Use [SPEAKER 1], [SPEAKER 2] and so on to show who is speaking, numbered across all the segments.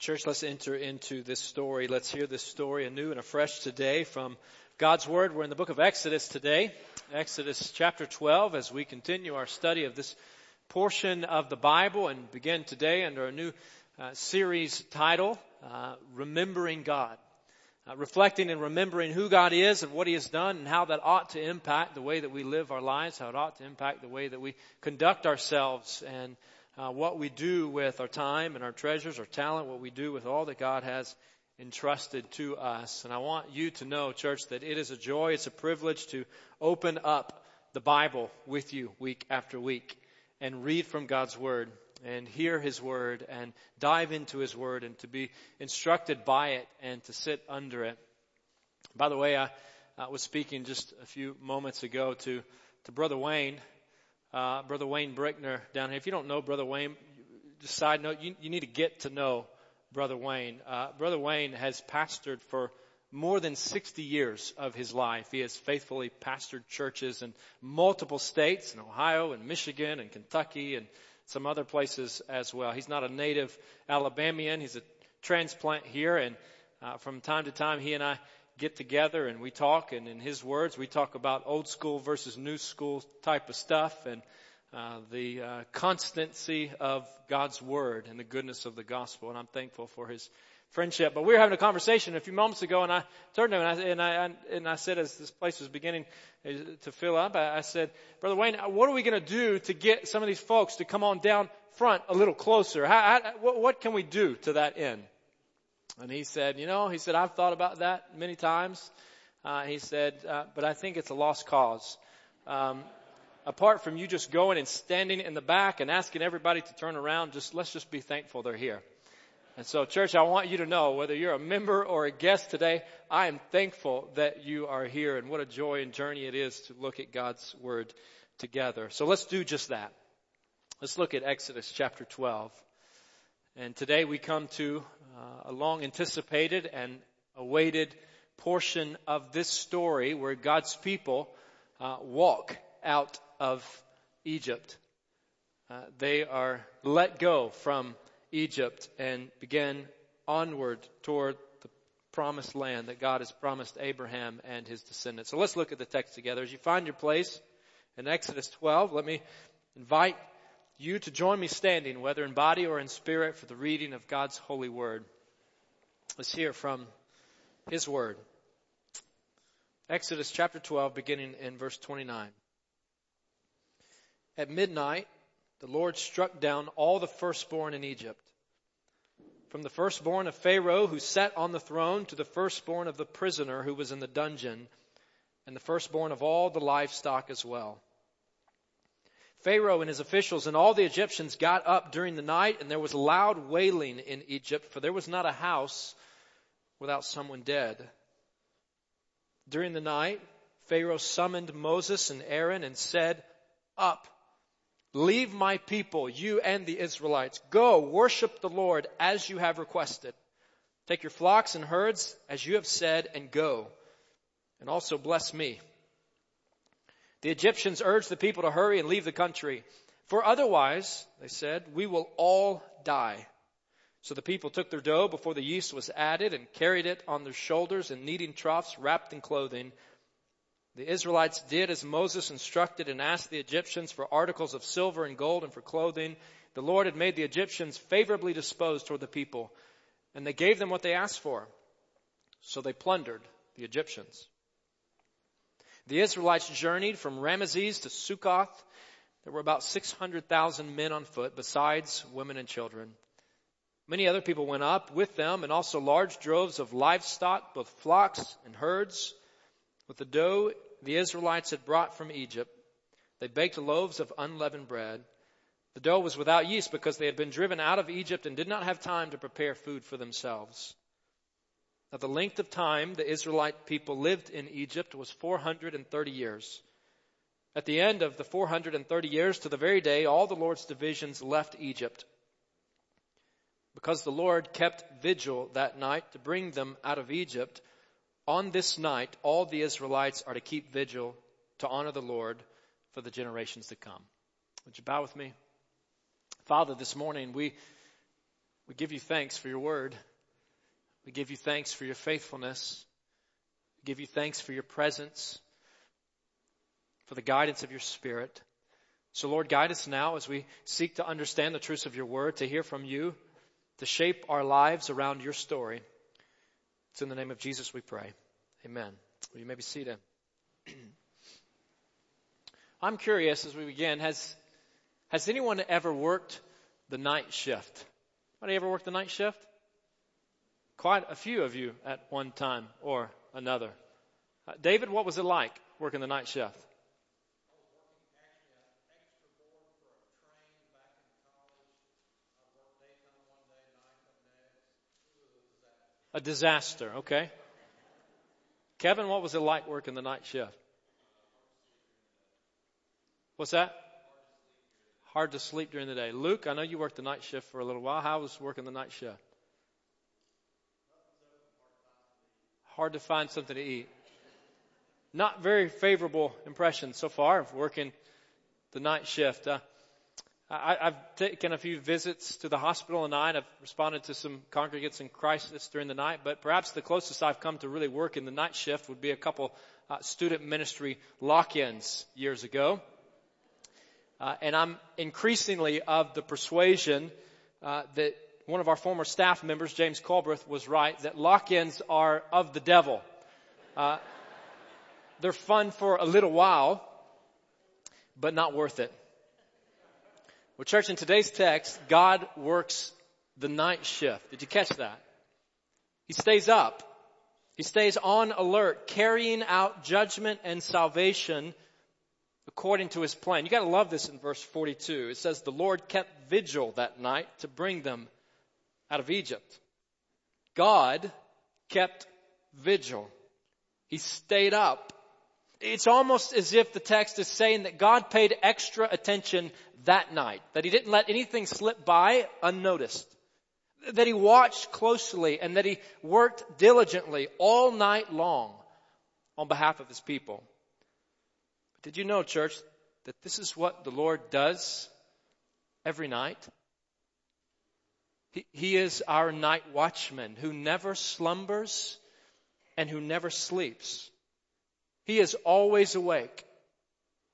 [SPEAKER 1] church, let's enter into this story. Let's hear this story anew and afresh today from God's Word. We're in the book of Exodus today, Exodus chapter 12, as we continue our study of this portion of the Bible and begin today under a new uh, series title, uh, Remembering God. Uh, reflecting and remembering who God is and what He has done and how that ought to impact the way that we live our lives, how it ought to impact the way that we conduct ourselves and uh, what we do with our time and our treasures, our talent, what we do with all that God has entrusted to us. And I want you to know, church, that it is a joy, it's a privilege to open up the Bible with you week after week and read from God's Word and hear His Word and dive into His Word and to be instructed by it and to sit under it. By the way, I, I was speaking just a few moments ago to, to Brother Wayne uh, Brother Wayne Brickner down here. If you don't know Brother Wayne, just side note, you, you need to get to know Brother Wayne. Uh, Brother Wayne has pastored for more than 60 years of his life. He has faithfully pastored churches in multiple states, in Ohio and Michigan and Kentucky and some other places as well. He's not a native Alabamian. He's a transplant here and uh, from time to time he and I get together and we talk, and in his words, we talk about old school versus new school type of stuff and uh, the uh, constancy of God's word and the goodness of the gospel. And I'm thankful for his friendship. But we were having a conversation a few moments ago, and I turned to him and I, and I, and I said, as this place was beginning uh, to fill up, I, said, Brother Wayne, what are we going to do to get some of these folks to come on down front a little closer? How, how, what, what can we do to that end? And he said, you know, he said, I've thought about that many times. Uh, he said, uh, but I think it's a lost cause. Um, apart from you just going and standing in the back and asking everybody to turn around, just let's just be thankful they're here. And so, church, I want you to know whether you're a member or a guest today, I am thankful that you are here, and what a joy and journey it is to look at God's Word together. So let's do just that. Let's look at Exodus chapter 12. And today we come to uh, a long anticipated and awaited portion of this story where God's people uh, walk out of Egypt. Uh, they are let go from Egypt and begin onward toward the promised land that God has promised Abraham and his descendants. So let's look at the text together. As you find your place in Exodus 12, let me invite you to join me standing, whether in body or in spirit, for the reading of God's holy word. Let's hear from his word. Exodus chapter 12, beginning in verse 29. At midnight, the Lord struck down all the firstborn in Egypt. From the firstborn of Pharaoh who sat on the throne to the firstborn of the prisoner who was in the dungeon, and the firstborn of all the livestock as well. Pharaoh and his officials and all the Egyptians got up during the night, and there was loud wailing in Egypt, for there was not a house without someone dead. During the night, Pharaoh summoned Moses and Aaron and said, Up, leave my people, you and the Israelites. Go, worship the Lord as you have requested. Take your flocks and herds as you have said, and go. And also bless me. The Egyptians urged the people to hurry and leave the country. For otherwise, they said, we will all die. So the people took their dough before the yeast was added and carried it on their shoulders in kneading troughs wrapped in clothing. The Israelites did as Moses instructed and asked the Egyptians for articles of silver and gold and for clothing. The Lord had made the Egyptians favorably disposed toward the people, and they gave them what they asked for. So they plundered the Egyptians. The Israelites journeyed from Ramesses to Succoth. There were about 600,000 men on foot, besides women and children. Many other people went up with them, and also large droves of livestock, both flocks and herds. With the dough the Israelites had brought from Egypt, they baked loaves of unleavened bread. The dough was without yeast because they had been driven out of Egypt and did not have time to prepare food for themselves. Now, the length of time the Israelite people lived in Egypt was 430 years. At the end of the 430 years, to the very day, all the Lord's divisions left Egypt. Because the Lord kept vigil that night to bring them out of Egypt, on this night, all the Israelites are to keep vigil to honor the Lord for the generations to come. Would you bow with me? Father, this morning we We give you thanks for your word. We give you thanks for your faithfulness. We give you thanks for your presence, for the guidance of your spirit. So Lord, guide us now as we seek to understand the truths of your word, to hear from you, to shape our lives around your story. It's in the name of Jesus we pray. Amen. You may be seated. I'm curious as we begin, has, has anyone ever worked the night shift? Anybody ever worked the night shift? Quite a few of you at one time or another. Uh, David, what was it like working the night shift? A disaster, okay. Kevin, what was it like working the night shift? What's that? Hard to sleep during the day. Luke, I know you worked the night shift for a little while. How was working the night shift? Hard to find something to eat. Not very favorable impression so far of working the night shift. Uh, I, have taken a few visits to the hospital and night. I've responded to some congregants in crisis during the night, but perhaps the closest I've come to really working the night shift would be a couple uh, student ministry lock-ins years ago. Uh, and I'm increasingly of the persuasion uh, that one of our former staff members, James Colbreth, was right that lock-ins are of the devil. Uh, they're fun for a little while, but not worth it. Well, church, in today's text, God works the night shift. Did you catch that? He stays up. He stays on alert, carrying out judgment and salvation according to his plan. You gotta love this in verse 42. It says, the Lord kept vigil that night to bring them out of Egypt. God kept vigil. He stayed up. It's almost as if the text is saying that God paid extra attention that night, that he didn't let anything slip by unnoticed, that he watched closely and that he worked diligently all night long on behalf of his people. Did you know, church, that this is what the Lord does every night? He, is our night watchman who never slumbers and who never sleeps. He is always awake.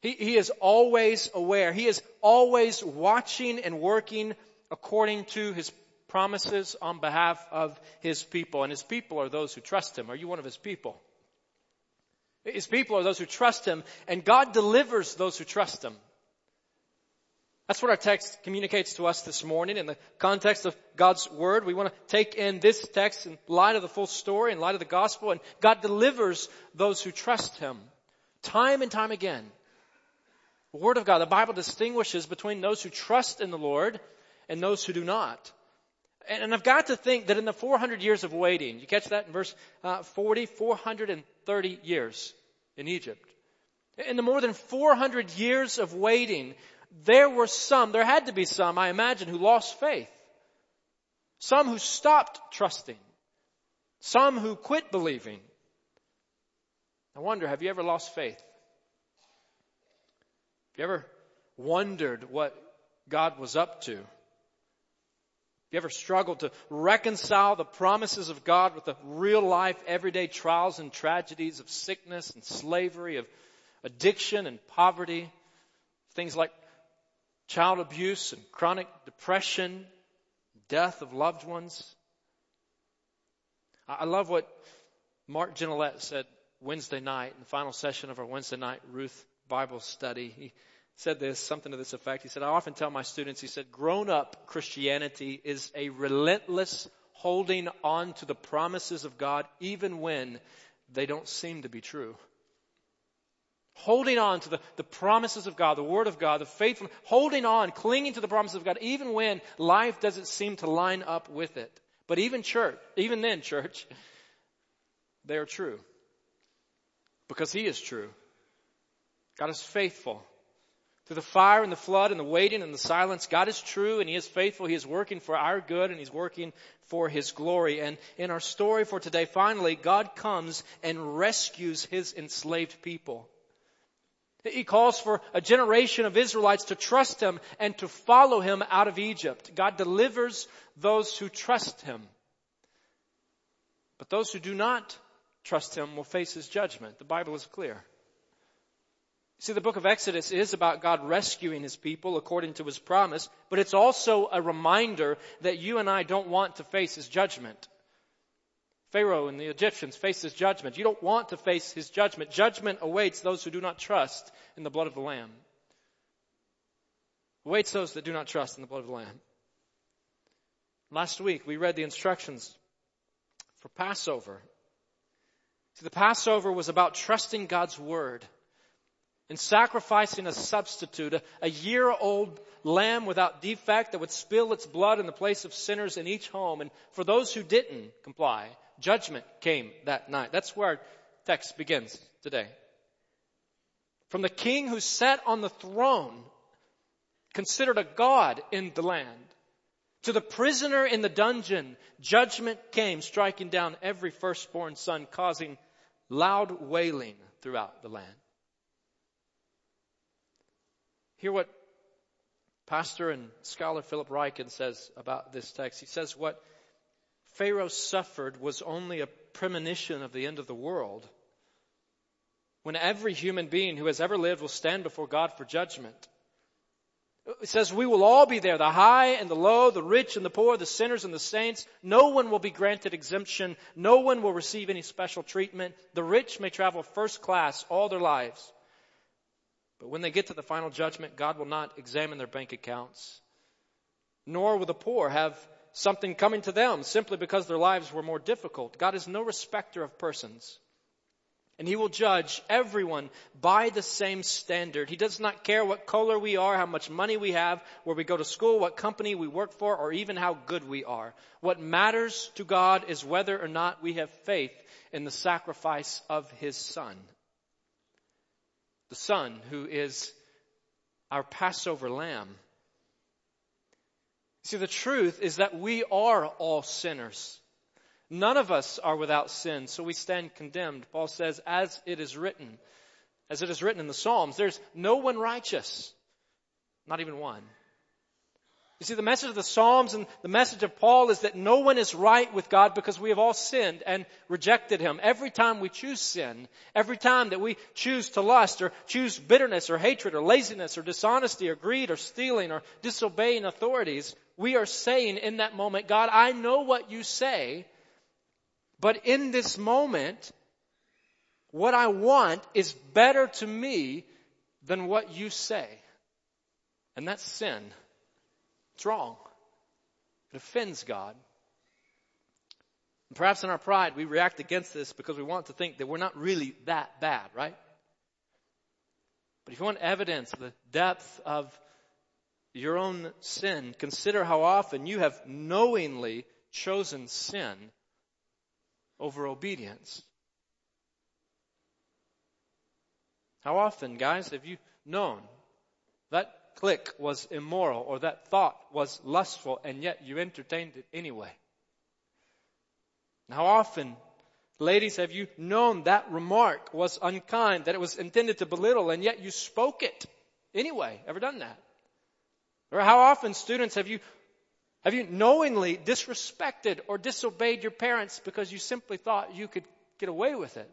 [SPEAKER 1] He, he is always aware. He is always watching and working according to his promises on behalf of his people. And his people are those who trust him. Are you one of his people? His people are those who trust Him, and God delivers those who trust Him. That's what our text communicates to us this morning in the context of God's Word. We want to take in this text in light of the full story, in light of the gospel, and God delivers those who trust Him. Time and time again. The Word of God, the Bible distinguishes between those who trust in the Lord and those who do not. And, I've got to think that in the 400 years of waiting, you catch that in verse uh, 40, 430 years in Egypt. In the more than 400 years of waiting, there were some, there had to be some, I imagine, who lost faith. Some who stopped trusting. Some who quit believing. I wonder, have you ever lost faith? Have you ever wondered what God was up to? Have you ever struggled to reconcile the promises of God with the real life, everyday trials and tragedies of sickness and slavery, of addiction and poverty, things like child abuse and chronic depression, death of loved ones? I love what Mark Genelette said Wednesday night in the final session of our Wednesday night Ruth Bible study. He said this, something to this effect. He said, I often tell my students, he said, grown up Christianity is a relentless holding on to the promises of God even when they don't seem to be true. Holding on to the, the promises of God, the Word of God, the faithful, holding on, clinging to the promises of God, even when life doesn't seem to line up with it. But even church, even then, church, they are true. Because He is true. God is faithful. Through the fire and the flood and the waiting and the silence, God is true and He is faithful. He is working for our good and He's working for His glory. And in our story for today, finally, God comes and rescues His enslaved people. He calls for a generation of Israelites to trust him and to follow him out of Egypt. God delivers those who trust him. But those who do not trust him will face his judgment. The Bible is clear. See, the book of Exodus is about God rescuing his people according to his promise, but it's also a reminder that you and I don't want to face his judgment. Pharaoh and the Egyptians faced his judgment. You don't want to face his judgment. Judgment awaits those who do not trust in the blood of the Lamb. Awaits those that do not trust in the blood of the Lamb. Last week we read the instructions for Passover. See, the Passover was about trusting God's Word and sacrificing a substitute, a, a year old lamb without defect that would spill its blood in the place of sinners in each home. And for those who didn't comply, judgment came that night. That's where our text begins today. From the king who sat on the throne, considered a god in the land, to the prisoner in the dungeon, judgment came, striking down every firstborn son, causing loud wailing throughout the land. Hear what Pastor and scholar Philip Ryken says about this text. He says what Pharaoh suffered was only a premonition of the end of the world. When every human being who has ever lived will stand before God for judgment. It says we will all be there, the high and the low, the rich and the poor, the sinners and the saints. No one will be granted exemption. No one will receive any special treatment. The rich may travel first class all their lives. But when they get to the final judgment, God will not examine their bank accounts, nor will the poor have something coming to them simply because their lives were more difficult. God is no respecter of persons. And he will judge everyone by the same standard. He does not care what color we are, how much money we have, where we go to school, what company we work for, or even how good we are. What matters to God is whether or not we have faith in the sacrifice of his son the Son, who is our Passover lamb. See, the truth is that we are all sinners. None of us are without sin, so we stand condemned. Paul says, as it is written, as it is written in the Psalms, there's no one righteous, not even one. You see, the message of the Psalms and the message of Paul is that no one is right with God because we have all sinned and rejected Him. Every time we choose sin, every time that we choose to lust or choose bitterness or hatred or laziness or dishonesty or greed or stealing or disobeying authorities, we are saying in that moment, God, I know what you say, but in this moment, what I want is better to me than what you say. And that's sin. It's wrong. It offends God. And perhaps in our pride, we react against this because we want to think that we're not really that bad, right? But if you want evidence of the depth of your own sin, consider how often you have knowingly chosen sin over obedience. How often, guys, have you known that click was immoral or that thought was lustful and yet you entertained it anyway? How often, ladies, have you known that remark was unkind, that it was intended to belittle and yet you spoke it anyway? Ever done that? Or how often, students, have you have you knowingly disrespected or disobeyed your parents because you simply thought you could get away with it?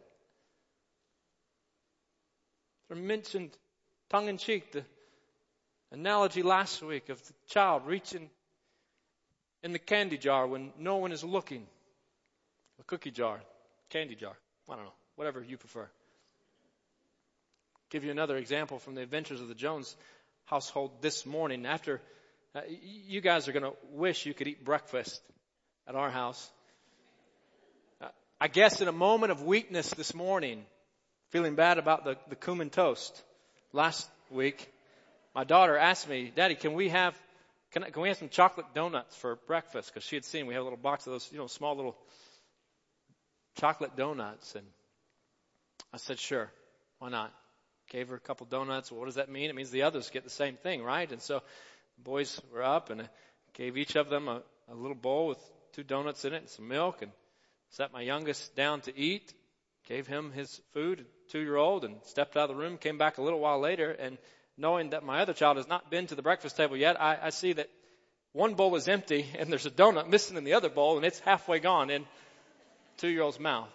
[SPEAKER 1] I mentioned tongue in cheek the analogy last week of the child reaching in the candy jar when no one is looking. A cookie jar, candy jar. I don't know, whatever you prefer. Give you another example from the adventures of the Jones household this morning. After uh, you guys are going to wish you could eat breakfast at our house. Uh, I guess in a moment of weakness this morning, feeling bad about the, the cumin toast last week, my daughter asked me, Daddy, can we have can, I, can we have some chocolate donuts for breakfast? Because she had seen we have a little box of those, you know, small little chocolate donuts, and I said, sure, why not? Gave her a couple donuts. Well, what does that mean? It means the others get the same thing, right? And so the boys were up, and I gave each of them a, a little bowl with two donuts in it and some milk, and sat my youngest down to eat. gave him his food, two year old, and stepped out of the room, came back a little while later, and knowing that my other child has not been to the breakfast table yet, I, I see that one bowl is empty and there's a donut missing in the other bowl and it's halfway gone in two year old's mouth.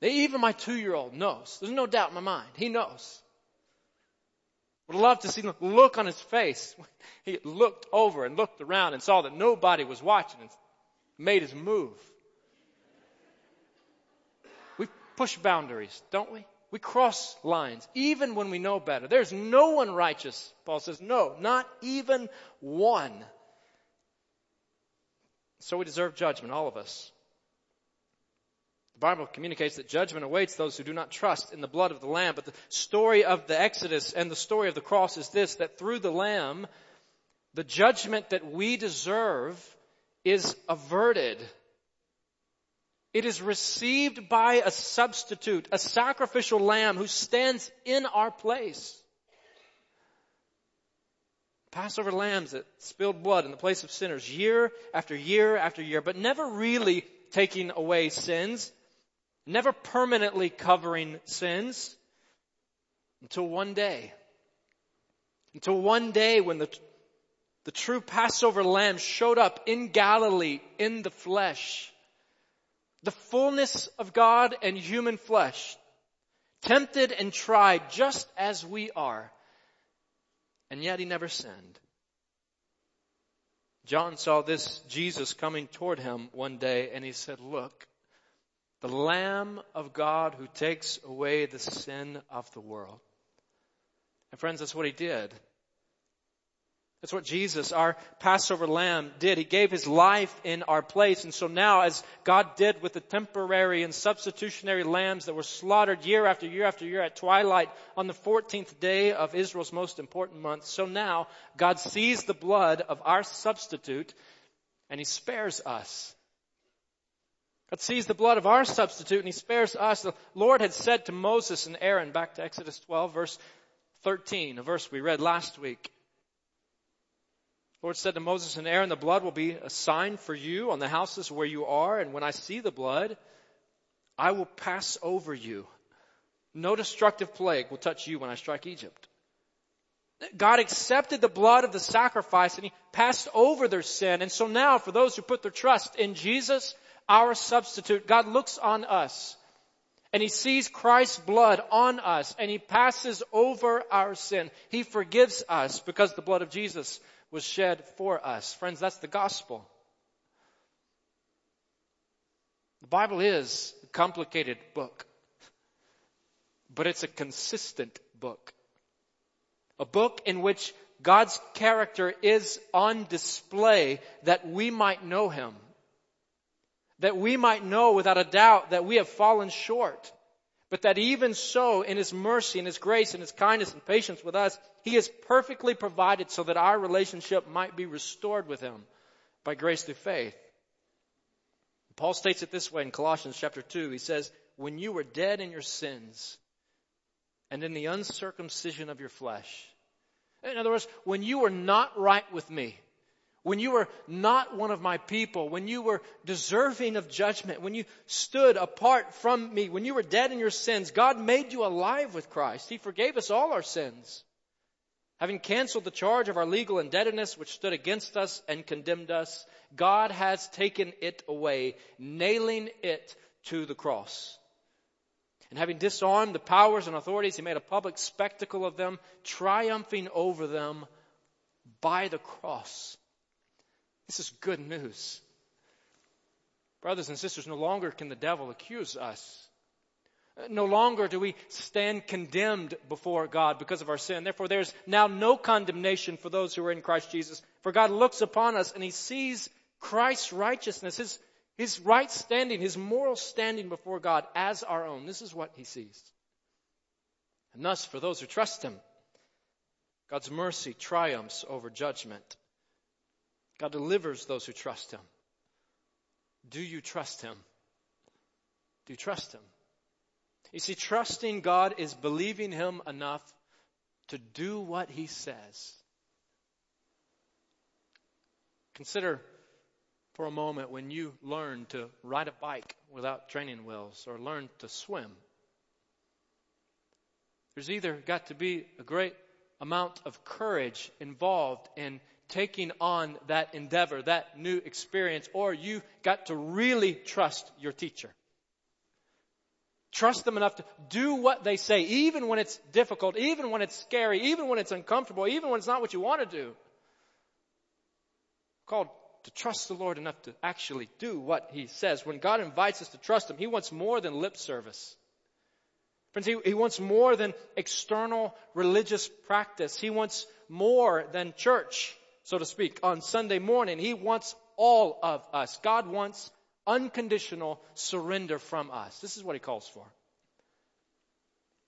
[SPEAKER 1] Even my two year old knows. There's no doubt in my mind. He knows. Would love to see the look on his face. He looked over and looked around and saw that nobody was watching and made his move. We push boundaries, don't we? We cross lines, even when we know better. There's no one righteous, Paul says. No, not even one. So we deserve judgment, all of us. The Bible communicates that judgment awaits those who do not trust in the blood of the Lamb. But the story of the Exodus and the story of the cross is this, that through the Lamb, the judgment that we deserve is averted. It is received by a substitute, a sacrificial lamb who stands in our place. Passover lambs that spilled blood in the place of sinners year after year after year, but never really taking away sins never permanently covering sins until one day. Until one day when the, the true Passover lamb showed up in Galilee in the flesh. The fullness of God and human flesh. Tempted and tried just as we are. And yet he never sinned. John saw this Jesus coming toward him one day and he said, look, the Lamb of God who takes away the sin of the world. And friends, that's what he did. That's what Jesus, our Passover lamb, did. He gave his life in our place. And so now, as God did with the temporary and substitutionary lambs that were slaughtered year after year after year at twilight on the 14th day of Israel's most important month, so now God sees the blood of our substitute and he spares us. God sees the blood of our substitute and he spares us. The Lord had said to Moses and Aaron, back to Exodus 12 verse 13, a verse we read last week. The Lord said to Moses and Aaron, the blood will be a sign for you on the houses where you are, and when I see the blood, I will pass over you. No destructive plague will touch you when I strike Egypt. God accepted the blood of the sacrifice and He passed over their sin. And so now, for those who put their trust in Jesus, our substitute. God looks on us and he sees Christ's blood on us and he passes over our sin. He forgives us because the blood of Jesus was shed for us. Friends, that's the gospel. The Bible is a complicated book, but it's a consistent book. A book in which God's character is on display that we might know Him that we might know without a doubt that we have fallen short, but that even so, in His mercy and His grace and His kindness and patience with us, He has perfectly provided so that our relationship might be restored with Him by grace through faith. Paul states it this way in Colossians chapter 2. He says, when you were dead in your sins and in the uncircumcision of your flesh. In other words, when you were not right with me, when you were not one of my people, when you were deserving of judgment, when you stood apart from me, when you were dead in your sins, God made you alive with Christ. He forgave us all our sins. Having canceled the charge of our legal indebtedness which stood against us and condemned us, God has taken it away, nailing it to the cross. And having disarmed the powers and authorities, he made a public spectacle of them, triumphing over them by the cross. This is good news. Brothers and sisters, no longer can the devil accuse us. No longer do we stand condemned before God because of our sin. Therefore, there's now no condemnation for those who are in Christ Jesus. For God looks upon us and He sees Christ's righteousness, His, His right standing, His moral standing before God as our own. This is what He sees. And thus, for those who trust Him, God's mercy triumphs over judgment. God delivers those who trust Him. Do you trust Him? Do you trust Him? You see, trusting God is believing Him enough to do what He says. Consider for a moment when you learn to ride a bike without training wheels or learn to swim. There's either got to be a great amount of courage involved in taking on that endeavor, that new experience, or you got to really trust your teacher. Trust them enough to do what they say, even when it's difficult, even when it's scary, even when it's uncomfortable, even when it's not what you want to do. Called to trust the Lord enough to actually do what He says. When God invites us to trust Him, He wants more than lip service. Friends, he, he wants more than external religious practice. He wants more than church, so to speak, on Sunday morning. He wants all of us. God wants unconditional surrender from us. This is what he calls for.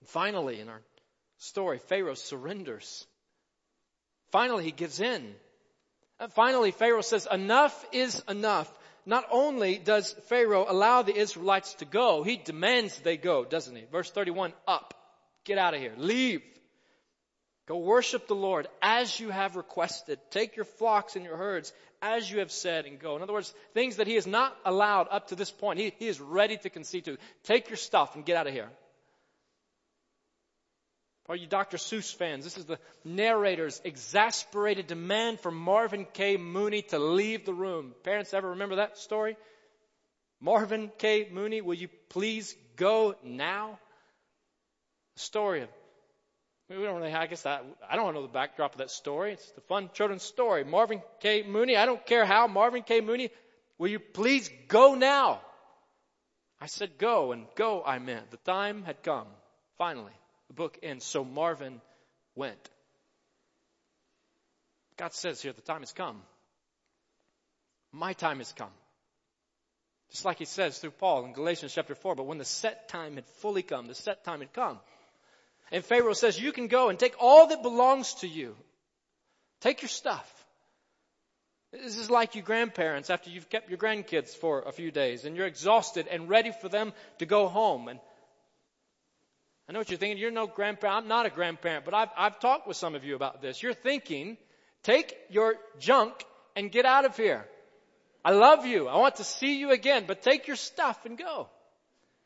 [SPEAKER 1] And finally, in our story, Pharaoh surrenders. Finally, he gives in. And finally, Pharaoh says, enough is enough. Not only does Pharaoh allow the Israelites to go, he demands they go, doesn't he? Verse 31, up. Get out of here. Leave. Go worship the Lord as you have requested. Take your flocks and your herds as you have said and go. In other words, things that he has not allowed up to this point, he, he is ready to concede to. Take your stuff and get out of here. For you Dr. Seuss fans, this is the narrator's exasperated demand for Marvin K. Mooney to leave the room. Parents ever remember that story? Marvin K. Mooney, will you please go now? The story of we don't really, I guess I, I don't know the backdrop of that story. It's the fun children's story. Marvin K. Mooney, I don't care how, Marvin K. Mooney, will you please go now? I said go, and go I meant. The time had come. Finally, the book ends. So Marvin went. God says here, the time has come. My time has come. Just like he says through Paul in Galatians chapter 4, but when the set time had fully come, the set time had come. And Pharaoh says, you can go and take all that belongs to you. Take your stuff. This is like you grandparents after you've kept your grandkids for a few days and you're exhausted and ready for them to go home. And I know what you're thinking. You're no grandparent. I'm not a grandparent, but I've, I've talked with some of you about this. You're thinking, take your junk and get out of here. I love you. I want to see you again, but take your stuff and go.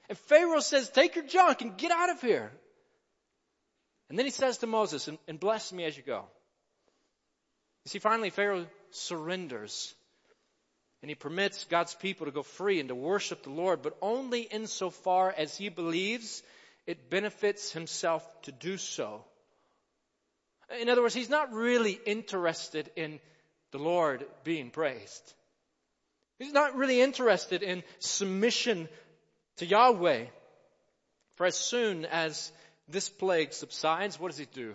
[SPEAKER 1] And Pharaoh says, take your junk and get out of here. And then he says to Moses, and, and bless me as you go. You see, finally, Pharaoh surrenders. And he permits God's people to go free and to worship the Lord, but only insofar as he believes it benefits himself to do so. In other words, he's not really interested in the Lord being praised. He's not really interested in submission to Yahweh. For as soon as this plague subsides, what does he do?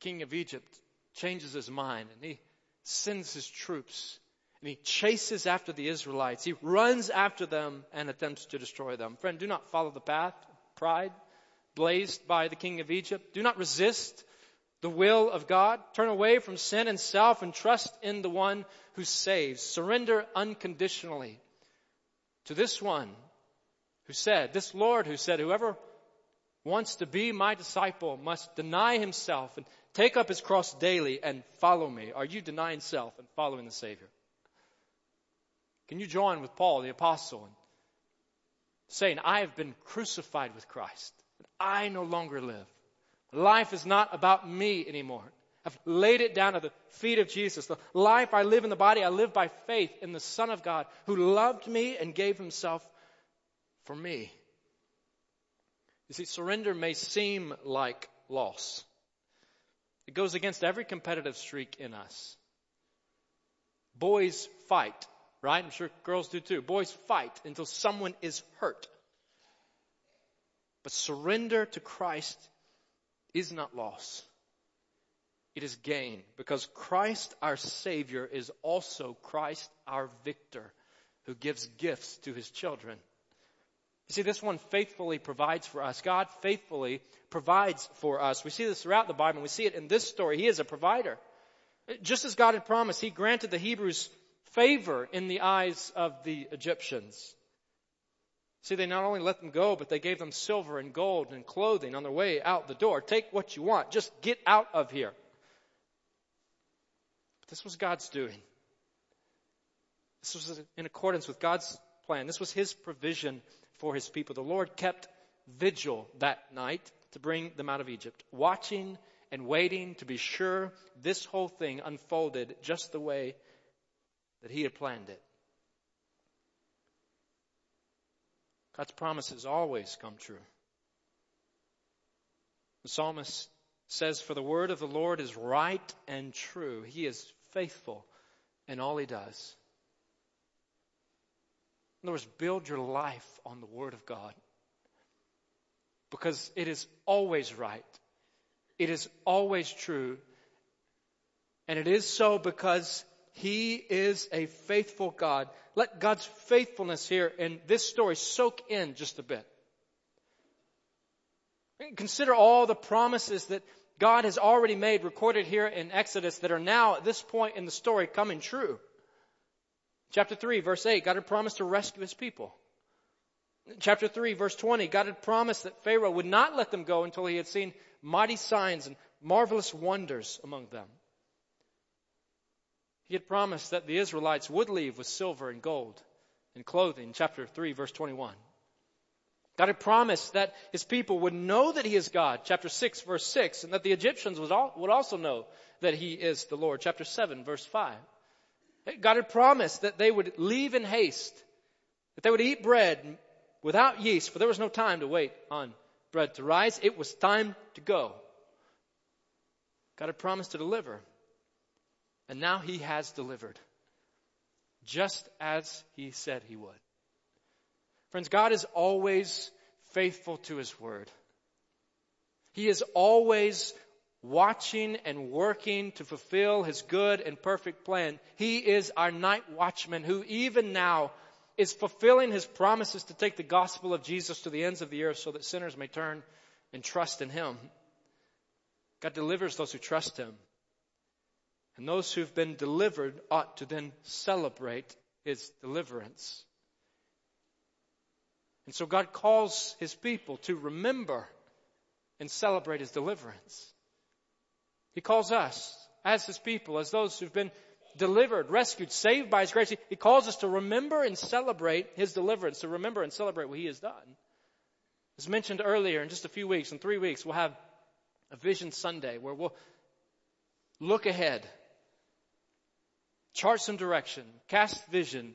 [SPEAKER 1] King of Egypt changes his mind and he sends his troops and he chases after the Israelites. He runs after them and attempts to destroy them. Friend, do not follow the path of pride blazed by the king of Egypt. Do not resist the will of God. Turn away from sin and self and trust in the one who saves. Surrender unconditionally to this one who said, this Lord who said, whoever wants to be my disciple must deny himself and take up his cross daily and follow me. Are you denying self and following the Savior? Can you join with Paul, the apostle, in saying, I have been crucified with Christ, and I no longer live. Life is not about me anymore. I've laid it down at the feet of Jesus. The life I live in the body, I live by faith in the Son of God who loved me and gave himself for me. You see, surrender may seem like loss. It goes against every competitive streak in us. Boys fight, right? I'm sure girls do too. Boys fight until someone is hurt. But surrender to Christ is not loss. It is gain because Christ our Savior is also Christ our victor who gives gifts to his children. You see, this one faithfully provides for us. God faithfully provides for us. We see this throughout the Bible. We see it in this story. He is a provider. Just as God had promised, He granted the Hebrews favor in the eyes of the Egyptians. See, they not only let them go, but they gave them silver and gold and clothing on their way out the door. Take what you want. Just get out of here. But this was God's doing. This was in accordance with God's plan. This was His provision for His people. The Lord kept vigil that night to bring them out of Egypt, watching and waiting to be sure this whole thing unfolded just the way that He had planned it. God's promises always come true. The psalmist says, For the word of the Lord is right and true. He is faithful in all he does. In other words, build your life on the word of God. Because it is always right. It is always true. And it is so because he is a faithful God. Let God's faithfulness here in this story soak in just a bit. Consider all the promises that God has already made recorded here in Exodus that are now at this point in the story coming true. Chapter 3 verse 8, God had promised to rescue his people. Chapter 3 verse 20, God had promised that Pharaoh would not let them go until he had seen mighty signs and marvelous wonders among them. He had promised that the Israelites would leave with silver and gold and clothing. Chapter 3 verse 21. God had promised that his people would know that he is God, chapter 6, verse 6, and that the Egyptians would also know that he is the Lord, chapter 7, verse 5. God had promised that they would leave in haste, that they would eat bread without yeast, for there was no time to wait on bread to rise. It was time to go. God had promised to deliver, and now he has delivered, just as he said he would. Friends, God is always faithful to His Word. He is always watching and working to fulfill His good and perfect plan. He is our night watchman who even now is fulfilling His promises to take the gospel of Jesus to the ends of the earth so that sinners may turn and trust in Him. God delivers those who trust Him. And those who've been delivered ought to then celebrate His deliverance. And so God calls his people to remember and celebrate his deliverance. He calls us as his people, as those who've been delivered, rescued, saved by his grace. He calls us to remember and celebrate his deliverance, to remember and celebrate what he has done. As mentioned earlier, in just a few weeks, in three weeks, we'll have a Vision Sunday where we'll look ahead, chart some direction, cast vision,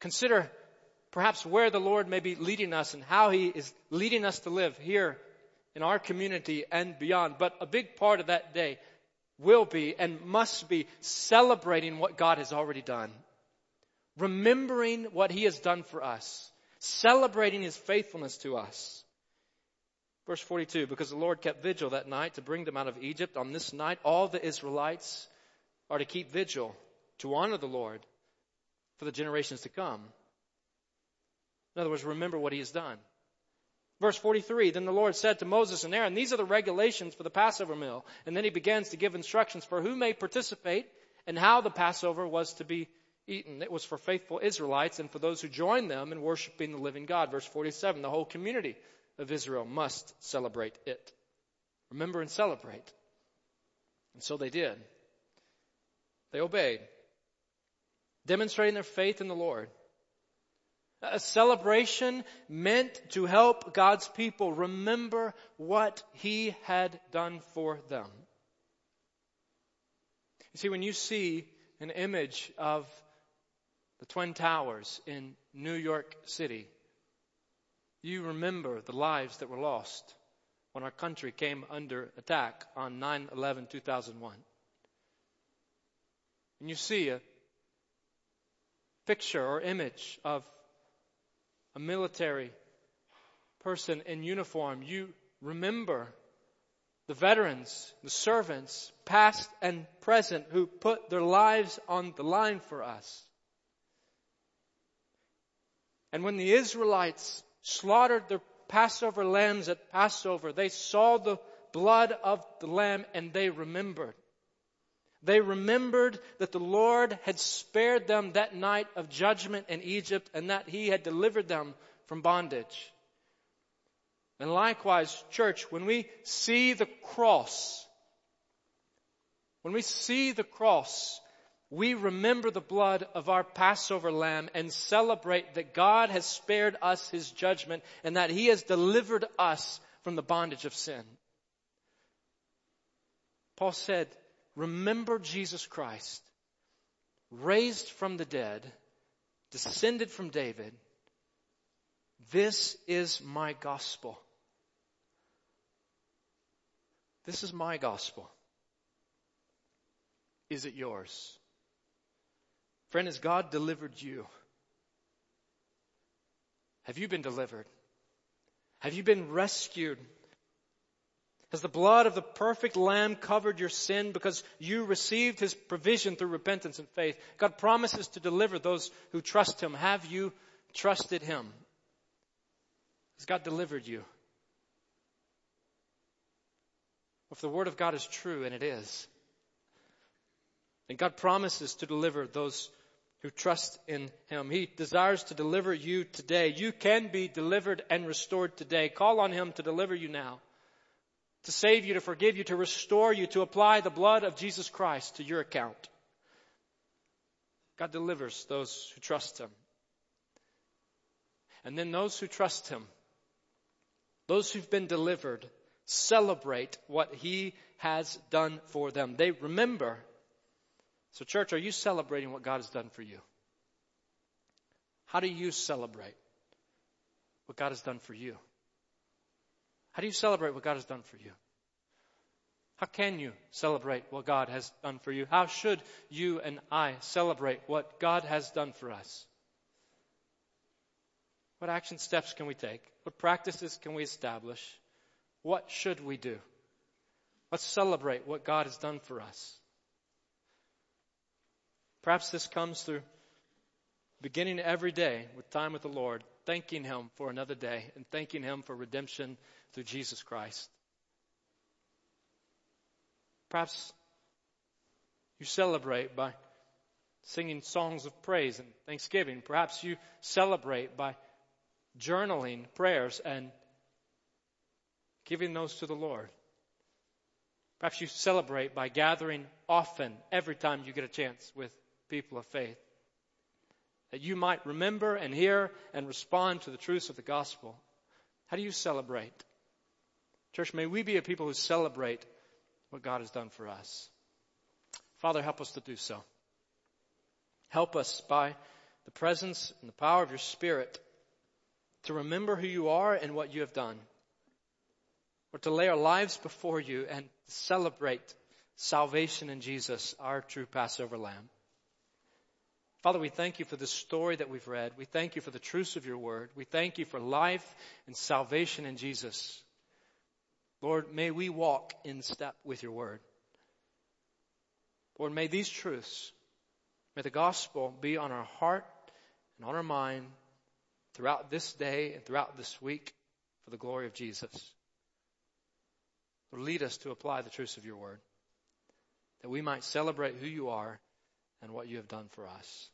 [SPEAKER 1] consider perhaps where the Lord may be leading us and how He is leading us to live here in our community and beyond. But a big part of that day will be and must be celebrating what God has already done. Remembering what He has done for us. Celebrating His faithfulness to us. Verse 42, because the Lord kept vigil that night to bring them out of Egypt, on this night all the Israelites are to keep vigil to honor the Lord for the generations to come. In other words, remember what he has done. Verse 43, then the Lord said to Moses and Aaron, these are the regulations for the Passover meal. And then he begins to give instructions for who may participate and how the Passover was to be eaten. It was for faithful Israelites and for those who joined them in worshiping the living God. Verse 47, the whole community of Israel must celebrate it. Remember and celebrate. And so they did. They obeyed, demonstrating their faith in the Lord. A celebration meant to help God's people remember what He had done for them. You see, when you see an image of the Twin Towers in New York City, you remember the lives that were lost when our country came under attack on 9 11 2001. And you see a picture or image of a military person in uniform, you remember the veterans, the servants, past and present, who put their lives on the line for us. And when the Israelites slaughtered their Passover lambs at Passover, they saw the blood of the lamb and they remembered. They remembered that the Lord had spared them that night of judgment in Egypt and that He had delivered them from bondage. And likewise, church, when we see the cross, when we see the cross, we remember the blood of our Passover lamb and celebrate that God has spared us his judgment and that he has delivered us from the bondage of sin. Paul said, remember Jesus Christ, raised from the dead, descended from David. This is my gospel. This is my gospel. Is it yours? Friend, has God delivered you? Have you been delivered? Have you been rescued? Has the blood of the perfect Lamb covered your sin because you received His provision through repentance and faith? God promises to deliver those who trust Him. Have you trusted Him? Has God delivered you? If the Word of God is true, and it is, and God promises to deliver those who trust in Him. He desires to deliver you today. You can be delivered and restored today. Call on Him to deliver you now, to save you, to forgive you, to restore you, to apply the blood of Jesus Christ to your account. God delivers those who trust Him. And then those who trust Him, those who've been delivered, celebrate what He has done for them. They remember so, church, are you celebrating what God has done for you? How do you celebrate what God has done for you? How do you celebrate what God has done for you? How can you celebrate what God has done for you? How should you and I celebrate what God has done for us? What action steps can we take? What practices can we establish? What should we do? Let's celebrate what God has done for us. Perhaps this comes through beginning every day with time with the Lord, thanking Him for another day and thanking Him for redemption through Jesus Christ. Perhaps you celebrate by singing songs of praise and thanksgiving. Perhaps you celebrate by journaling prayers and giving those to the Lord. Perhaps you celebrate by gathering often, every time you get a chance with people of faith. That you might remember and hear and respond to the truths of the gospel. How do you celebrate? Church, may we be a people who celebrate what God has done for us. Father, help us to do so. Help us by the presence and the power of your Spirit to remember who you are and what you have done. Or to lay our lives before you and celebrate salvation in Jesus, our true Passover lamb. Father, we thank you for the story that we've read. We thank you for the truths of your word. We thank you for life and salvation in Jesus. Lord, may we walk in step with your word. Lord, may these truths, may the gospel be on our heart and on our mind throughout this day and throughout this week for the glory of Jesus. Lord, lead us to apply the truths of your word, that we might celebrate who you are and what you have done for us.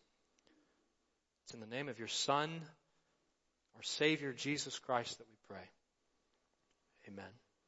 [SPEAKER 1] It's in the name of your Son, our Savior, Jesus Christ, that we pray. Amen.